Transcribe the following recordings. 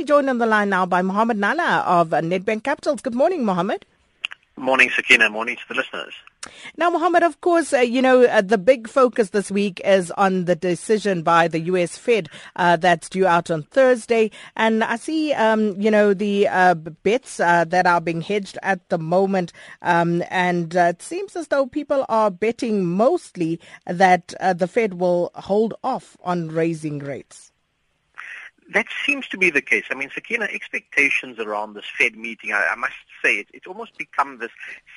We're joined on the line now by Mohammed Nalla of Nedbank Capitals. Good morning, Mohammed. Morning, Sakina. Morning to the listeners. Now, Mohammed, of course, uh, you know, uh, the big focus this week is on the decision by the U.S. Fed uh, that's due out on Thursday. And I see, um, you know, the uh, bets uh, that are being hedged at the moment. Um, and uh, it seems as though people are betting mostly that the Fed will hold off on raising rates. That seems to be the case. I mean, Sakina, expectations around this Fed meeting, I, I must say, it, it's almost become this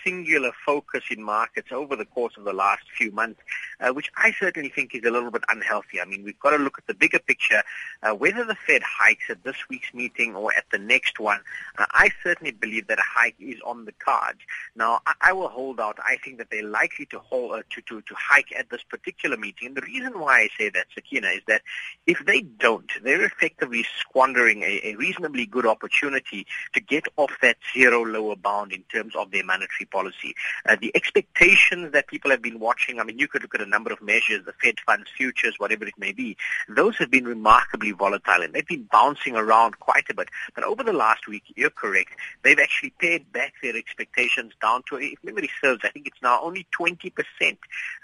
singular focus in markets over the course of the last few months, uh, which I certainly think is a little bit unhealthy. I mean, we've got to look at the bigger picture. Uh, whether the Fed hikes at this week's meeting or at the next one, uh, I certainly believe that a hike is on the cards. Now, I, I will hold out. I think that they're likely to, hold, uh, to, to, to hike at this particular meeting. And the reason why I say that, Sakina, is that if they don't, they're effectively squandering a, a reasonably good opportunity to get off that zero lower bound in terms of their monetary policy. Uh, the expectations that people have been watching, I mean, you could look at a number of measures, the Fed funds futures, whatever it may be. Those have been remarkably volatile and they've been bouncing around quite a bit. But over the last week, you're correct, they've actually pared back their expectations down to, if memory serves, I think it's now only 20%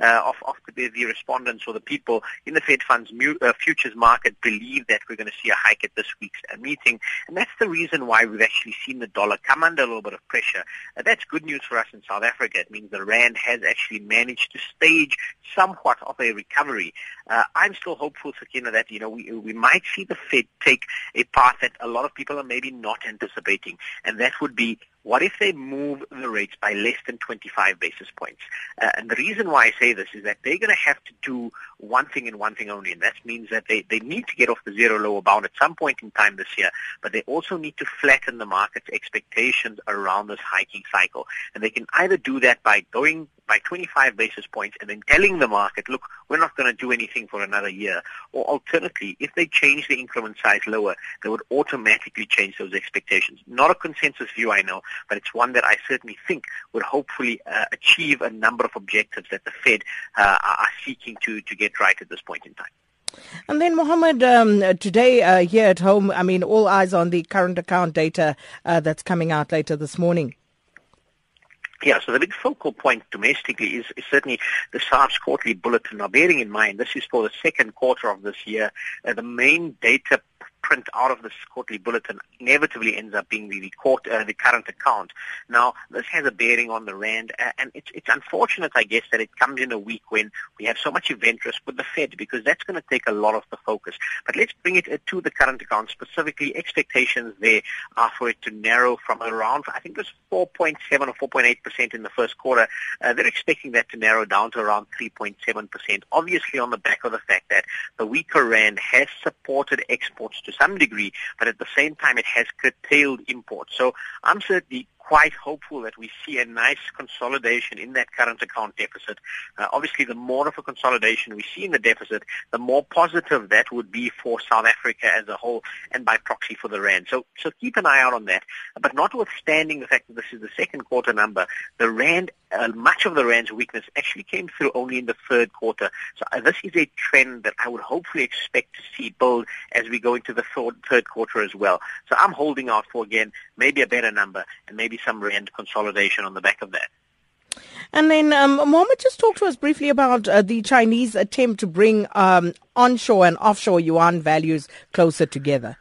uh, of, of the, the, respondents or the people in the Fed funds mu- uh, futures market believe that we're going to see a hike at this week's meeting. And that's the reason why we've actually seen the dollar come under a little bit of pressure. Uh, that's good news for us in South Africa. It means the rand has actually managed to stage somewhat of a recovery. Uh, I'm still hopeful, Sakina, that you know we we might see the Fed take a path that a lot of people are maybe not anticipating, and that would be what if they move the rates by less than 25 basis points? Uh, and the reason why I say this is that they're going to have to do one thing and one thing only, and that means that they, they need to get off the zero lower bound at some point in time this year, but they also need to flatten the market's expectations around this hiking cycle. And they can either do that by going by 25 basis points and then telling the market, look, we're not going to do anything for another year. Or alternatively, if they change the increment size lower, they would automatically change those expectations. Not a consensus view, I know, but it's one that I certainly think would hopefully uh, achieve a number of objectives that the Fed uh, are seeking to, to get right at this point in time. And then, Mohammed, um, today uh, here at home, I mean, all eyes on the current account data uh, that's coming out later this morning. Yeah, so the big focal point domestically is, is certainly the SARB quarterly bulletin. Now, bearing in mind, this is for the second quarter of this year. Uh, the main data print out of this quarterly bulletin inevitably ends up being the, court, uh, the current account. Now, this has a bearing on the rand, uh, and it's, it's unfortunate, I guess, that it comes in a week when we have so much event risk with the Fed, because that's going to take a lot of the focus. But let's bring it uh, to the current account specifically. Expectations there are for it to narrow from around, I think it was 4.7 or 4.8 percent in the first quarter. Uh, they're expecting that to narrow down to around 3.7 percent. Obviously, on the back of the fact that the weaker rand has supported exports to some degree, but at the same time it has curtailed imports. So I'm certainly quite hopeful that we see a nice consolidation in that current account deficit. Uh, obviously, the more of a consolidation we see in the deficit, the more positive that would be for South Africa as a whole and by proxy for the rand. So, so keep an eye out on that. But notwithstanding the fact that this is the second quarter number, the rand, uh, much of the rand's weakness actually came through only in the third quarter. So uh, this is a trend that I would hopefully expect to see build as we go into the third, third quarter as well. So I'm holding out for again maybe a better number and maybe some rand consolidation on the back of that. And then, um, just talk to us briefly about uh, the Chinese attempt to bring um, onshore and offshore yuan values closer together.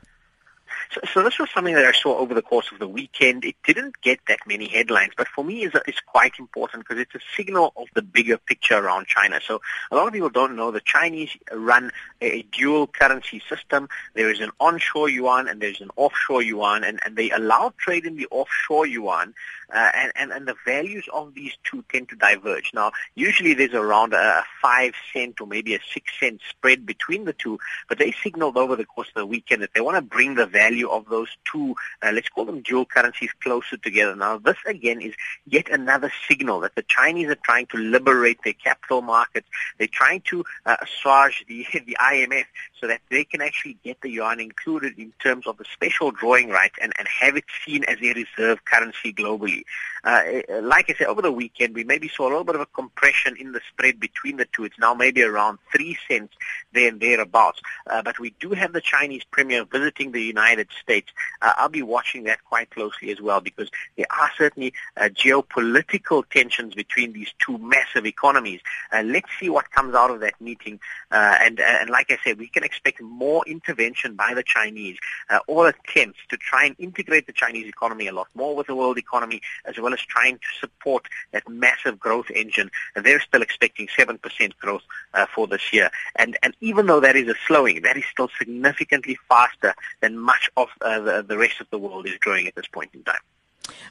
So, so, this was something that I saw over the course of the weekend. It didn't get that many headlines, but for me, it's, it's quite important because it's a signal of the bigger picture around China. So a lot of people don't know the Chinese run a, a dual currency system. There is an onshore yuan and there's an offshore yuan, and, and they allow trade in the offshore yuan, uh, and, and, and the values of these two tend to diverge. Now, usually there's around a, a five cent or maybe a six cent spread between the two, but they signaled over the course of the weekend that they want to bring the value value of those two, uh, let's call them dual currencies, closer together. Now, this again is yet another signal that the Chinese are trying to liberate their capital markets. They're trying to uh, assuage the, the IMF so that they can actually get the yuan included in terms of the special drawing right and, and have it seen as a reserve currency globally. Uh, like I said, over the weekend, we maybe saw a little bit of a compression in the spread between the two. It's now maybe around three cents. there and thereabouts. Uh, but we do have the Chinese premier visiting the United States. Uh, I'll be watching that quite closely as well because there are certainly uh, geopolitical tensions between these two massive economies. Uh, let's see what comes out of that meeting. Uh, and, and like I said, we can expect more intervention by the Chinese, uh, all attempts to try and integrate the Chinese economy a lot more with the world economy, as well as trying to support that massive growth engine. And they're still expecting 7% growth uh, for this year. And, and even though that is a slowing, that is still significantly faster than much of uh, the, the rest of the world is growing at this point in time.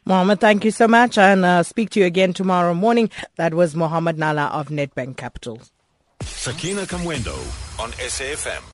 Mohammed, thank you so much and uh, speak to you again tomorrow morning. That was Mohammed Nalla of Nedbank Capital. Sakina Kamwendo on SAFM.